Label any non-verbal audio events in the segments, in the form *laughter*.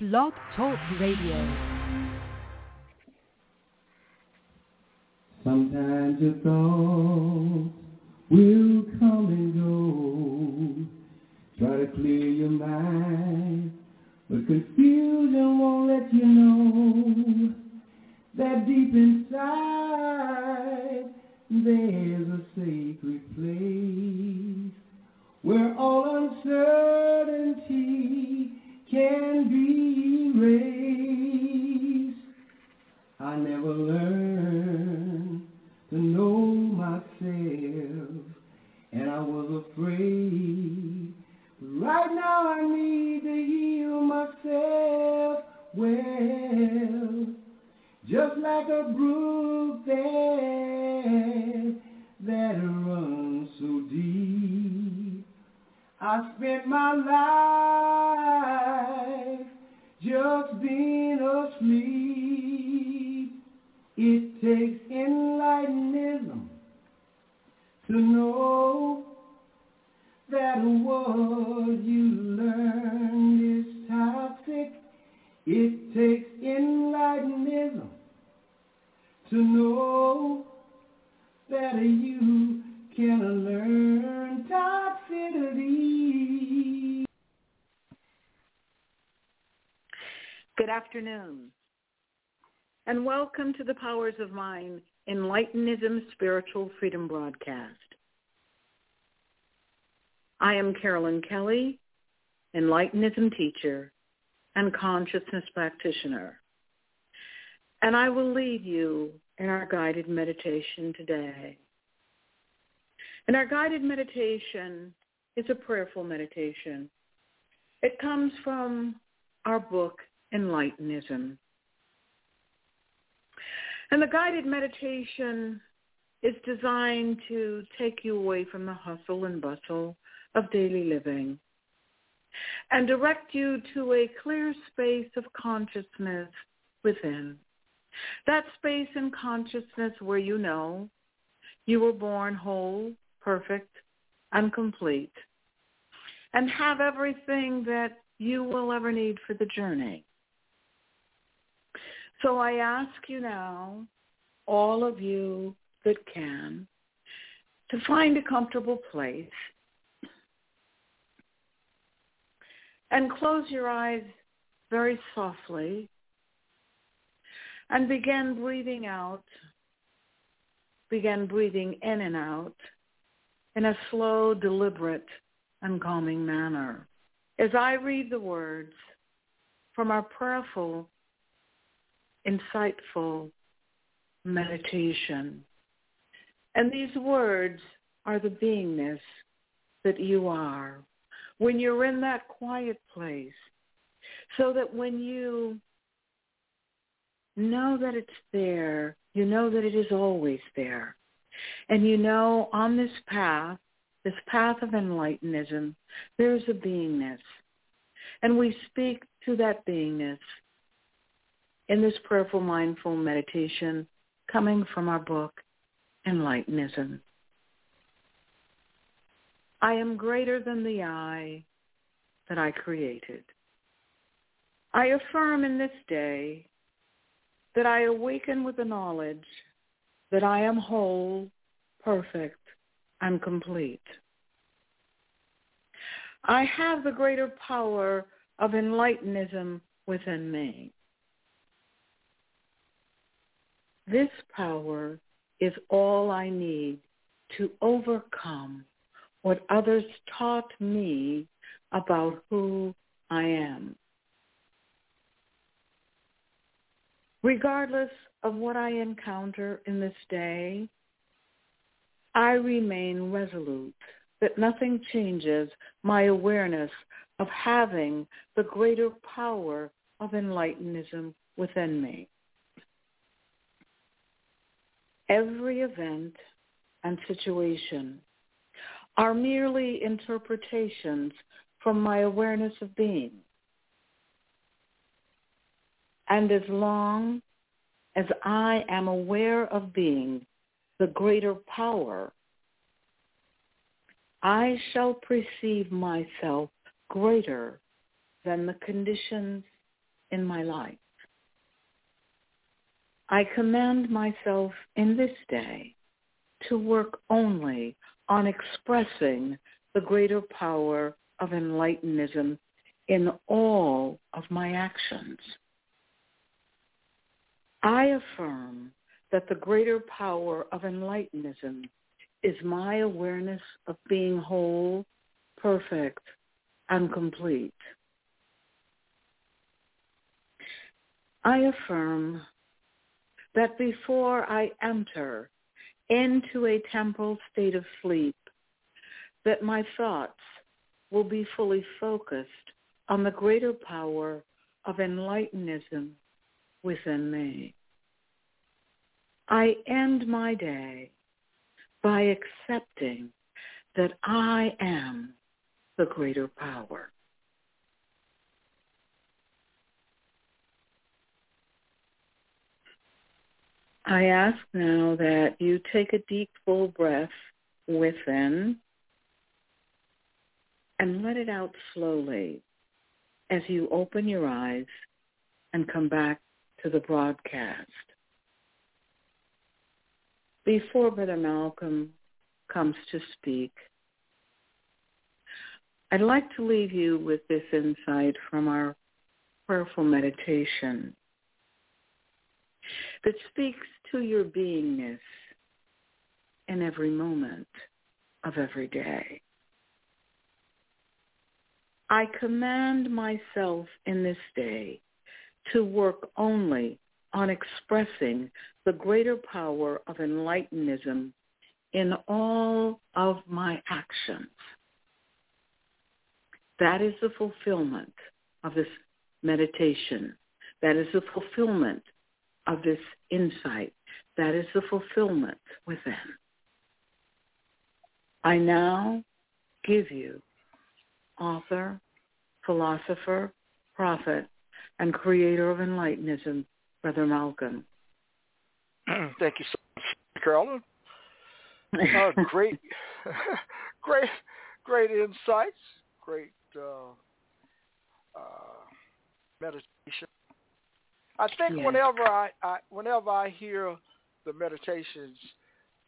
Blog Talk Radio. Sometimes your thoughts will come and go. Try to clear your mind, but confusion won't let you know that deep inside there's a sacred place where all uncertainty can be learned to know myself, and I was afraid. But right now I need to heal myself well, just like a brook that, that runs so deep. I spent my life just being asleep. It takes enlightenment to know that what you learn is toxic. It takes enlightenment to know that you can learn toxicity. Good afternoon, and welcome to the Powers of Mind Enlightenism Spiritual Freedom Broadcast. I am Carolyn Kelly, Enlightenism teacher and consciousness practitioner, and I will lead you in our guided meditation today. And our guided meditation is a prayerful meditation. It comes from our book, Enlightenism. And the guided meditation is designed to take you away from the hustle and bustle of daily living and direct you to a clear space of consciousness within. That space in consciousness where you know you were born whole, perfect, and complete, and have everything that you will ever need for the journey. So I ask you now, all of you that can, to find a comfortable place and close your eyes very softly and begin breathing out, begin breathing in and out in a slow, deliberate, and calming manner. As I read the words from our prayerful, insightful meditation. And these words are the beingness that you are when you're in that quiet place so that when you know that it's there, you know that it is always there. And you know on this path, this path of enlightenism, there's a beingness. And we speak to that beingness in this prayerful mindful meditation coming from our book, Enlightenism. I am greater than the I that I created. I affirm in this day that I awaken with the knowledge that I am whole, perfect, and complete. I have the greater power of enlightenism within me. This power is all I need to overcome what others taught me about who I am. Regardless of what I encounter in this day, I remain resolute that nothing changes my awareness of having the greater power of enlightenism within me. Every event and situation are merely interpretations from my awareness of being. And as long as I am aware of being the greater power, I shall perceive myself greater than the conditions in my life. I command myself in this day to work only on expressing the greater power of enlightenism in all of my actions. I affirm that the greater power of enlightenism is my awareness of being whole, perfect, and complete. I affirm that before I enter into a temporal state of sleep, that my thoughts will be fully focused on the greater power of enlightenism within me. I end my day by accepting that I am the greater power. I ask now that you take a deep, full breath within and let it out slowly as you open your eyes and come back to the broadcast. Before Brother Malcolm comes to speak, I'd like to leave you with this insight from our prayerful meditation that speaks to your beingness in every moment of every day. I command myself in this day to work only on expressing the greater power of enlightenism in all of my actions. That is the fulfillment of this meditation. That is the fulfillment of this insight. That is the fulfillment within. I now give you author, philosopher, prophet, and creator of Enlightenism, Brother Malcolm. Thank you so much, Carolyn. Uh, *laughs* great, *laughs* great, great insights. Great uh, uh, meditation. I think Yes. whenever I, I whenever I hear the meditations,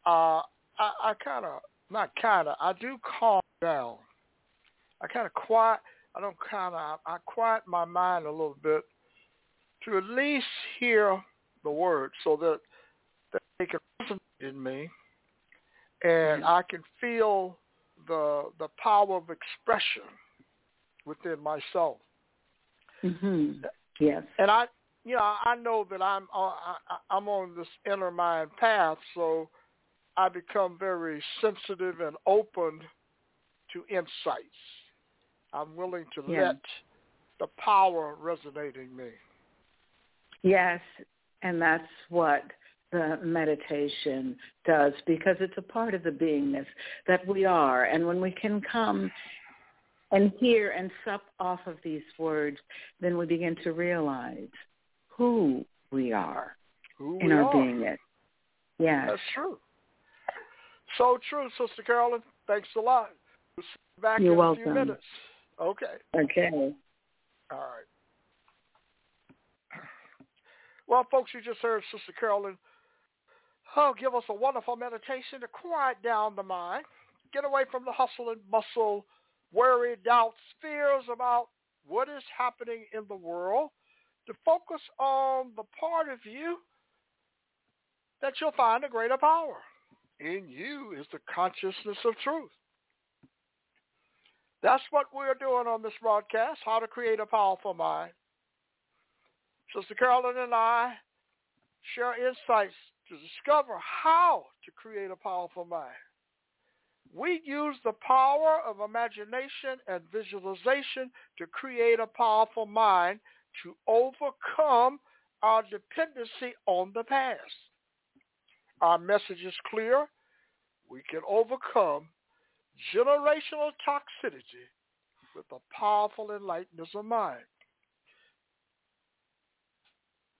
uh, I, I kind of not kind of I do calm down. I kind of quiet. I don't kind of I quiet my mind a little bit to at least hear the words so that that they can resonate in me, and Mhm. I can feel the the power of expression within myself. hmm Yes. and I, you know, I know that I'm uh, I, I'm on this inner mind path, so I become very sensitive and open to insights. I'm willing to Yeah. let the power resonate in me. Yes, and that's what the meditation does because it's a part of the beingness that we are. And when we can come and hear and sup off of these words, then we begin to realize who we are Who in we our are. beingness. Yes. That's true. So true, Sister Carolyn. Thanks a lot. We'll see back You're in a few welcome. minutes. Okay. Okay. All right. Well, folks, you just heard Sister Carolyn oh, give us a wonderful meditation to quiet down the mind, get away from the hustle and bustle, worry, doubts, fears about what is happening in the world, to focus on the part of you that you'll find a greater power. In you is the consciousness of truth. That's what we're doing on this broadcast, how to create a powerful mind. Sister Carolyn and I share insights to discover how to create a powerful mind. We use the power of imagination and visualization to create a powerful mind to overcome our dependency on the past. Our message is clear. We can overcome generational toxicity with a powerful enlightenment of mind.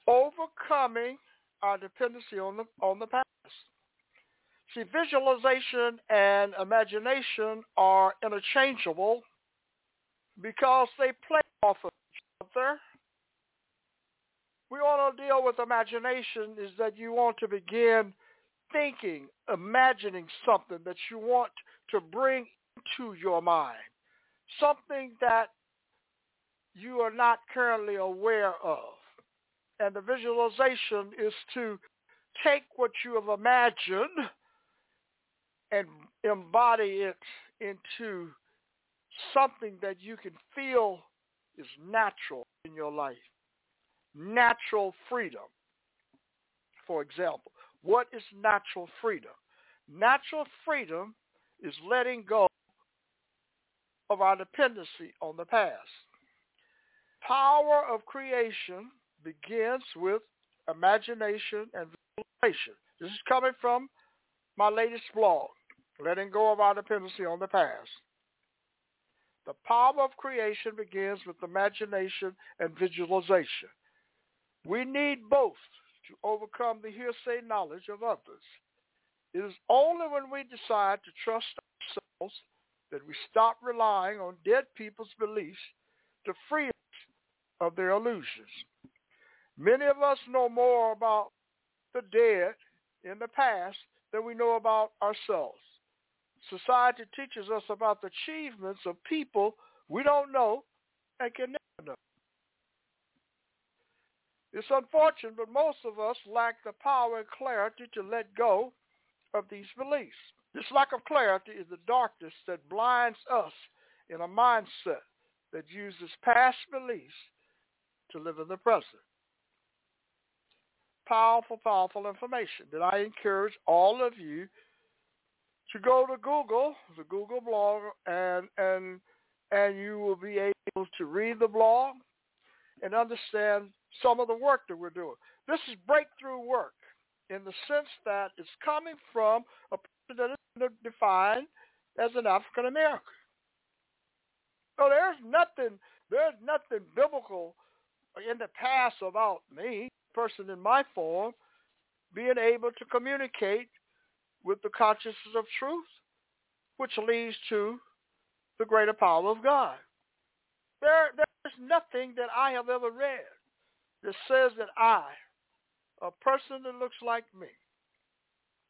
Overcoming our dependency on the on the past. See, visualization and imagination are interchangeable because they play off of each other. We want to deal with imagination is that you want to begin thinking, imagining something that you want to bring into your mind, something that you are not currently aware of. And the visualization is to take what you have imagined and embody it into something that you can feel is natural in your life. Natural freedom, for example. What is natural freedom? Natural freedom is letting go of our dependency on the past. Power of creation begins with imagination and visualization. This is coming from my latest blog, Letting Go of Our Dependency on the Past. The power of creation begins with imagination and visualization. We need both to overcome the hearsay knowledge of others. It is only when we decide to trust ourselves that we stop relying on dead people's beliefs to free us of their illusions. Many of us know more about the dead in the past than we know about ourselves. Society teaches us about the achievements of people we don't know and can never know. It's unfortunate, but most of us lack the power and clarity to let go of these beliefs. This lack of clarity is the darkness that blinds us in a mindset that uses past beliefs to live in the present. Powerful, powerful information that I encourage all of you to go to Google, the Google blog, and and and you will be able to read the blog and understand some of the work that we're doing. This is breakthrough work in the sense that it's coming from a person that is defined as an African American. So there's nothing there's nothing biblical in the past about me, person in my form, being able to communicate with the consciousness of truth, which leads to the greater power of God. There, there's nothing that I have ever read that says that I, a person that looks like me,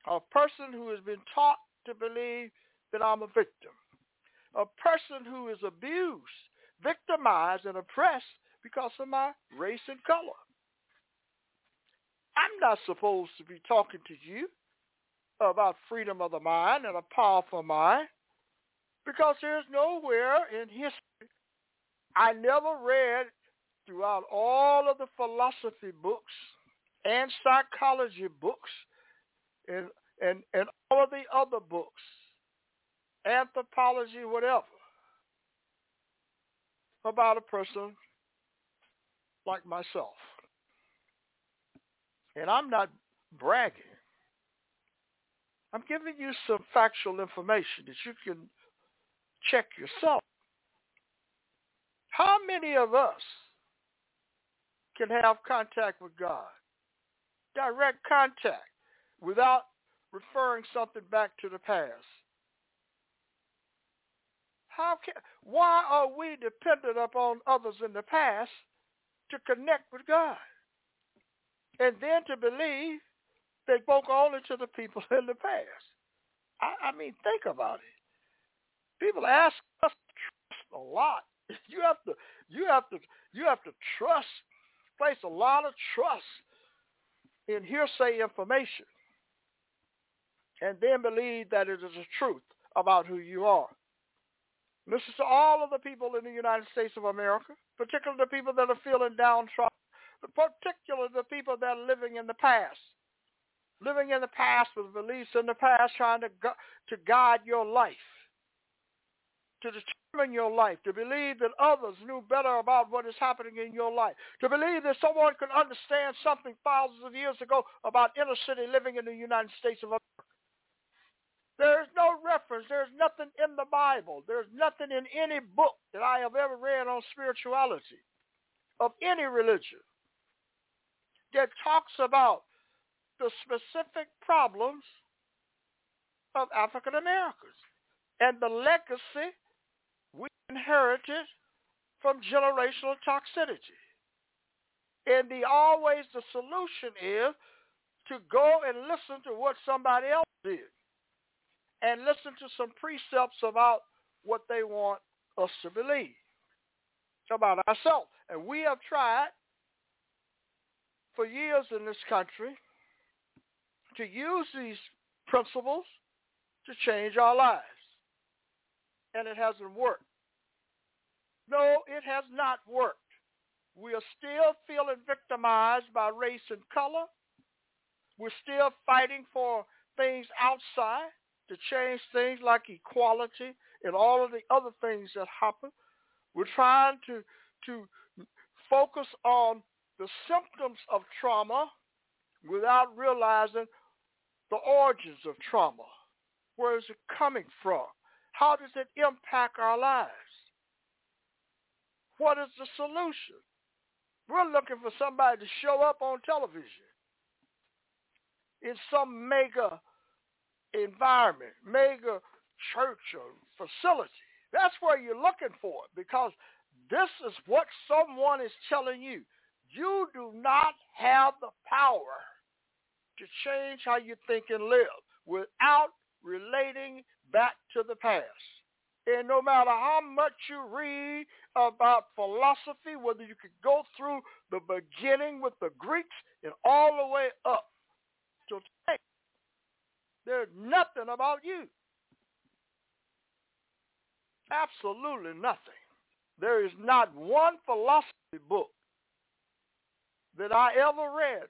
a person who has been taught to believe that I'm a victim, a person who is abused, victimized, and oppressed because of my race and color. I'm not supposed to be talking to you about freedom of the mind and a powerful mind because there's nowhere in history I never read throughout all of the philosophy books and psychology books and and and all of the other books, anthropology, whatever, about a person like myself. And I'm not bragging. I'm giving you some factual information that you can check yourself. How many of us can have contact with God? Direct contact without referring something back to the past. How can, why are we dependent upon others in the past to connect with God? And then to believe they spoke only to the people *laughs* in the past. I, I mean, think about it. People ask us a lot. *laughs* You have to, you have to, you have to trust, place a lot of trust in hearsay information, and then believe that it is the truth about who you are. This is to all of the people in the United States of America, particularly the people that are feeling downtrodden, particularly the people that are living in the past living in the past with beliefs in the past, trying to gu- to guide your life, to determine your life, to believe that others knew better about what is happening in your life, to believe that someone could understand something thousands of years ago about inner city living in the United States of America. There's no reference. There's nothing in the Bible. There's nothing in any book that I have ever read on spirituality of any religion that talks about the specific problems of African Americans and the legacy inherited from generational toxicity. And the always the solution is to go and listen to what somebody else did and listen to some precepts about what they want us to believe about ourselves. And we have tried for years in this country to use these principles to change our lives. And it hasn't worked. No, it has not worked. We are still feeling victimized by race and color. We're still fighting for things outside to change things like equality and all of the other things that happen. We're trying to, to focus on the symptoms of trauma without realizing the origins of trauma. Where is it coming from? How does it impact our lives? What is the solution? We're looking for somebody to show up on television in some mega environment, mega church or facility. That's where you're looking for it because this is what someone is telling you. You do not have the power to change how you think and live without relating back to the past. And no matter how much you read about philosophy, whether you could go through the beginning with the Greeks and all the way up to today, there's nothing about you. Absolutely nothing. There is not one philosophy book that I ever read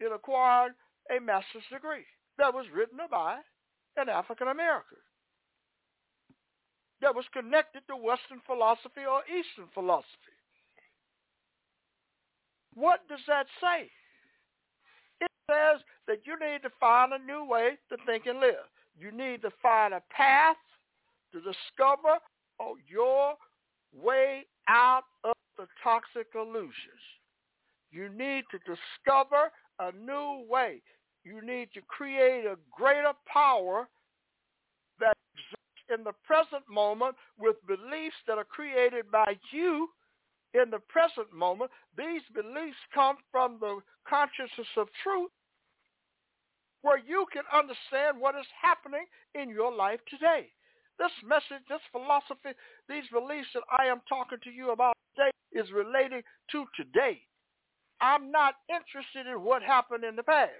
that acquired a master's degree that was written by an African American that was connected to Western philosophy or Eastern philosophy. What does that say? It says that you need to find a new way to think and live. You need to find a path to discover oh, your way out of the toxic illusions. You need to discover a new way. You need to create a greater power in the present moment with beliefs that are created by you in the present moment. These beliefs come from the consciousness of truth where you can understand what is happening in your life today. This message, this philosophy, these beliefs that I am talking to you about today is related to today. I'm not interested in what happened in the past.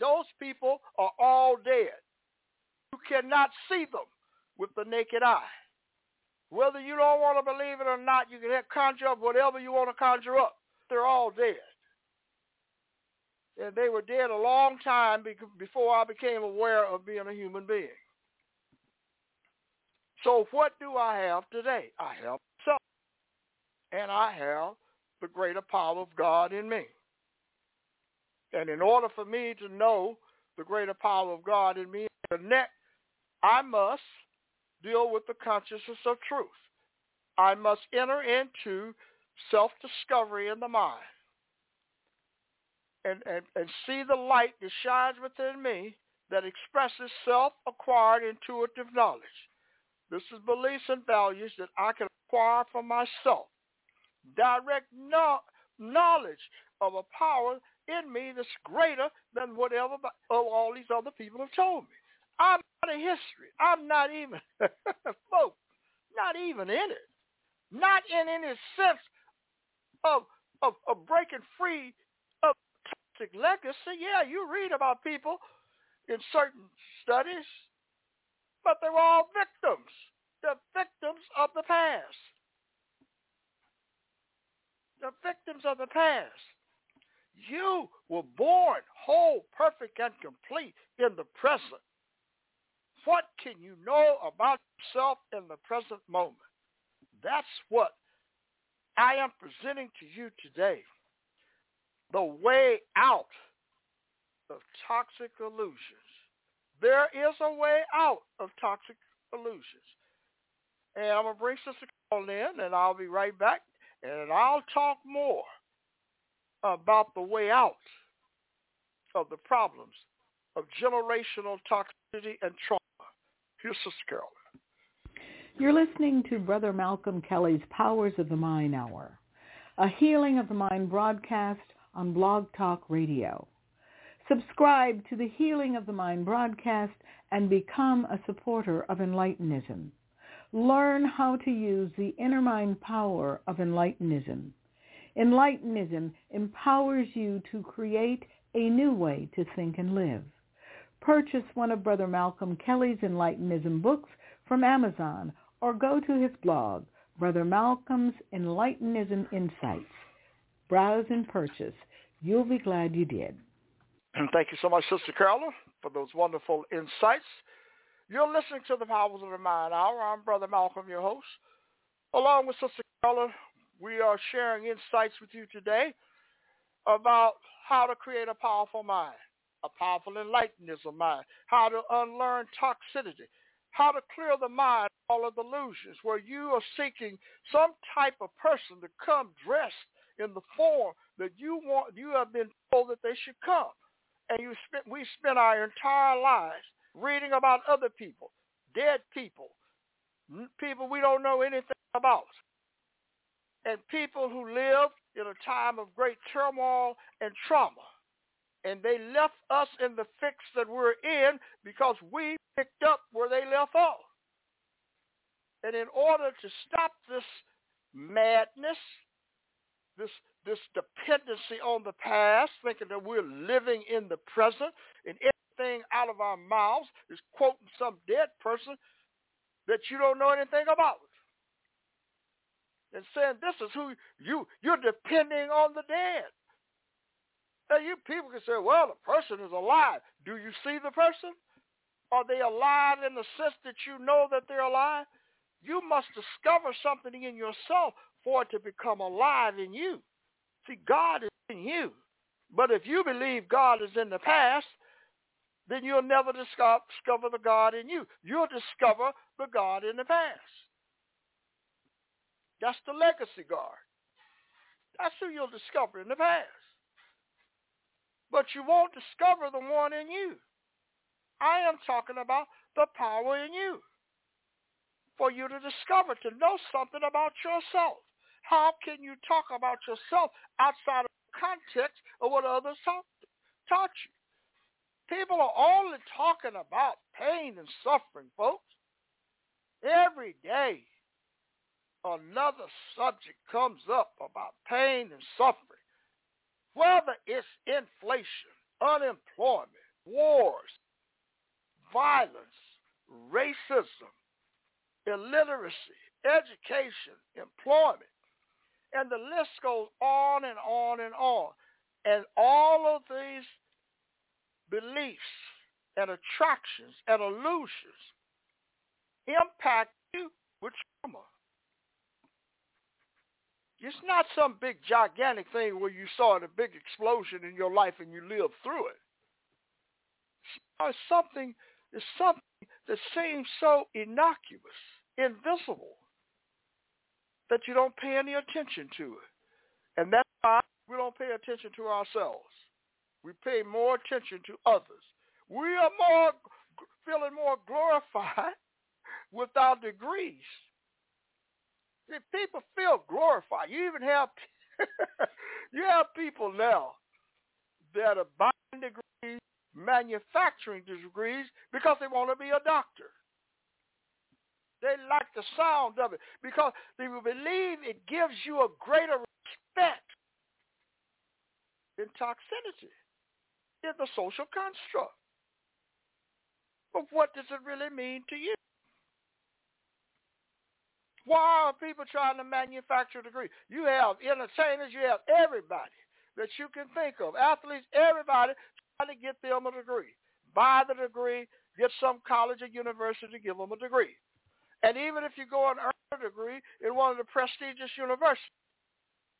Those people are all dead. You cannot see them with the naked eye. Whether you don't want to believe it or not, you can conjure up whatever you want to conjure up. They're all dead. And they were dead a long time before I became aware of being a human being. So what do I have today? I have self. And I have the greater power of God in me. And in order for me to know the greater power of God in me, connect, I must deal with the consciousness of truth. I must enter into self-discovery in the mind and, and, and see the light that shines within me that expresses self-acquired intuitive knowledge. This is beliefs and values that I can acquire for myself. Direct no- knowledge of a power in me that's greater than whatever all these other people have told me. I'm a history. I'm not even, *laughs* folks, not even in it. Not in any sense of, of, of breaking free of toxic legacy. Yeah, you read about people in certain studies but they're all victims. The victims of the past. The victims of the past. You were born whole, perfect, and complete in the present. What can you know about yourself in the present moment? That's what I am presenting to you today. The way out of toxic illusions. There is a way out of toxic illusions. And I'm going to bring Sister Carol in, and I'll be right back, and I'll talk more about the way out of the problems of generational toxicity and trauma. Here's Sister Carol. You're listening to Brother Malcolm Kelly's Powers of the Mind Hour. a Healing of the Mind broadcast on Blog Talk Radio. Subscribe to the Healing of the Mind broadcast and become a supporter of Enlightenism. Learn how to use the inner mind power of Enlightenism. Enlightenism empowers you to create a new way to think and live. Purchase one of Brother Malcolm Kelly's Enlightenism books from Amazon or go to his blog, Brother Malcolm's Enlightenism Insights. Browse and purchase. You'll be glad you did. Thank you so much, Sister Carolyn, for those wonderful insights. You're listening to the Powers of the Mind Hour. I'm Brother Malcolm, your host. Along with Sister Carolyn, we are sharing insights with you today about how to create a powerful mind, a powerful enlightenism mind, how to unlearn toxicity, how to clear the mind of all of the illusions where you are seeking some type of person to come dressed in the form that you want you have been told that they should come and you spend, we spend our entire lives reading about other people, dead people, people we don't know anything about, and people who lived in a time of great turmoil and trauma. And they left us in the fix that we're in because we picked up where they left off. And in order to stop this madness, this this dependency on the past, thinking that we're living in the present, and everything out of our mouths is quoting some dead person that you don't know anything about. And saying this is who you you're depending on the dead. Now you people can say, well, the person is alive. Do you see the person? Are they alive in the sense that you know that they're alive? You must discover something in yourself for it to become alive in you. See, God is in you. But if you believe God is in the past, then you'll never discover, the God in you. You'll discover the God in the past. That's the legacy God. That's who you'll discover in the past. But you won't discover the one in you. I am talking about the power in you. For you to discover, to know something about yourself. How can you talk about yourself outside of context of what others taught, taught you? People are only talking about pain and suffering, folks. Every day, another subject comes up about pain and suffering. Whether it's inflation, unemployment, wars, violence, racism, illiteracy, education, employment, and the list goes on and on and on. And all of these beliefs and attractions and illusions impact you with trauma. It's not some big gigantic thing where you saw a big explosion in your life and you lived through it. It's something, it's something that seems so innocuous, invisible that you don't pay any attention to it. And that's why we don't pay attention to ourselves. We pay more attention to others. We are more feeling more glorified *laughs* with our degrees. See, people feel glorified. You even have *laughs* you have people now that are buying degrees, manufacturing degrees because they want to be a doctor. They like the sound of it because they believe it gives you a greater respect than toxicity in the social construct. But what does it really mean to you? Why are people trying to manufacture a degree? You have entertainers, you have everybody that you can think of, athletes, everybody trying to get them a degree. Buy the degree, get some college or university to give them a degree. And even if you go and earn a degree in one of the prestigious universities,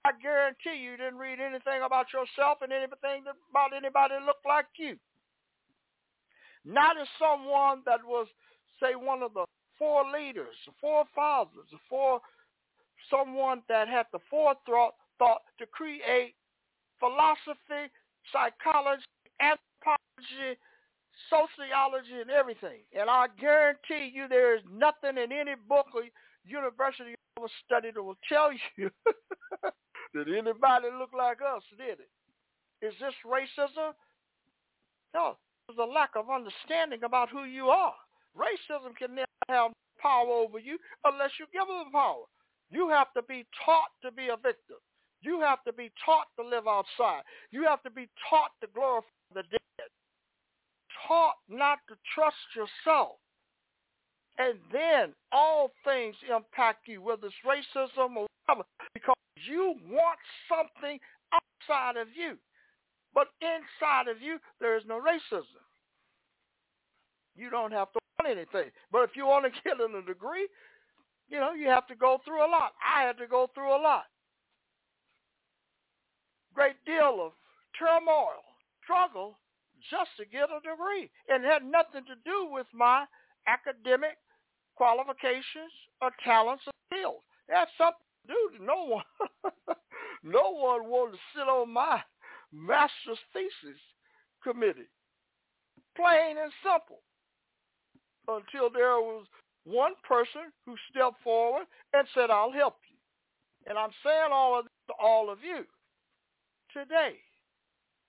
I guarantee you didn't read anything about yourself and anything about anybody that looked like you. Not as someone that was, say, one of the four leaders, four fathers, the four, someone that had the forethought thought to create philosophy, psychology, anthropology, sociology and everything. And I guarantee you there is nothing in any book or university you ever studied that will tell you *laughs* Did anybody look like us, did it? Is this racism? No, there's a lack of understanding about who you are. Racism can never have power over you unless you give them power. You have to be taught to be a victim. You have to be taught to live outside. You have to be taught to glorify the dead. Taught not to trust yourself. And then all things impact you, whether it's racism or whatever, because you want something outside of you. But inside of you, there is no racism. You don't have to want anything. But if you want to *laughs* get in a degree, you know, you have to go through a lot. I had to go through a lot. Great deal of turmoil, struggle, just to get a degree. And had nothing to do with my academic qualifications or talents or skills. That's something to do to no one. *laughs* no one wanted to sit on my master's thesis committee. Plain and simple. Until there was one person who stepped forward and said, I'll help you. And I'm saying all of this to all of you today.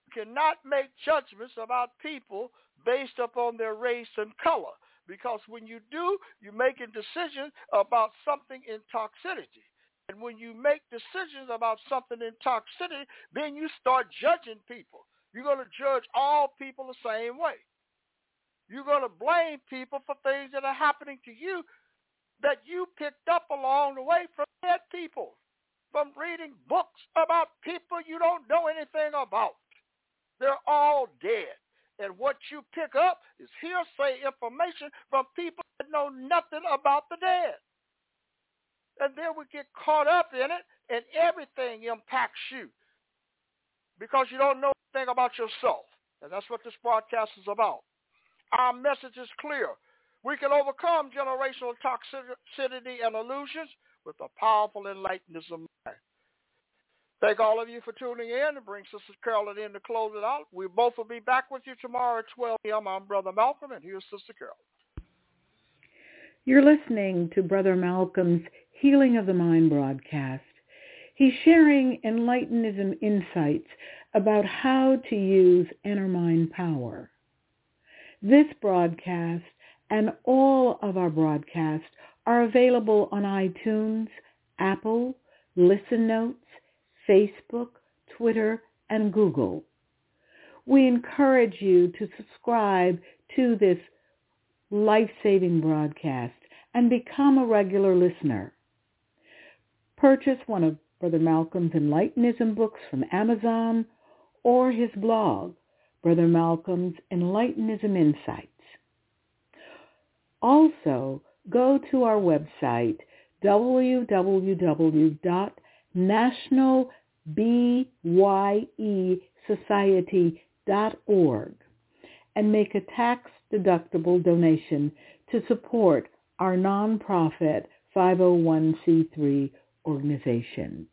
You cannot make judgments about people based upon their race and color. Because when you do, you're making decisions about something in toxicity. And when you make decisions about something in toxicity, then you start judging people. You're going to judge all people the same way. You're going to blame people for things that are happening to you that you picked up along the way from dead people, from reading books about people you don't know anything about. They're all dead. And what you pick up is hearsay information from people that know nothing about the dead. And then we get caught up in it and everything impacts you because you don't know anything about yourself. And that's what this broadcast is about. Our message is clear. We can overcome generational toxicity and illusions with the powerful enlightenment of mind. Thank all of you for tuning in and bring Sister Carolyn in to close it out. We both will be back with you tomorrow at 12 p.m. I'm Brother Malcolm, and here's Sister Carolyn. You're listening to Brother Malcolm's Healing of the Mind broadcast. He's sharing Enlightenism insights about how to use inner mind power. This broadcast and all of our broadcasts are available on iTunes, Apple, Listen Notes, Facebook, Twitter, and Google. We encourage you to subscribe to this life-saving broadcast and become a regular listener. Purchase one of Brother Malcolm's Enlightenism books from Amazon or his blog, Brother Malcolm's Enlightenism Insights. Also, go to our website, www.nationalbyesociety.org and make a tax-deductible donation to support our nonprofit 501c3 organization.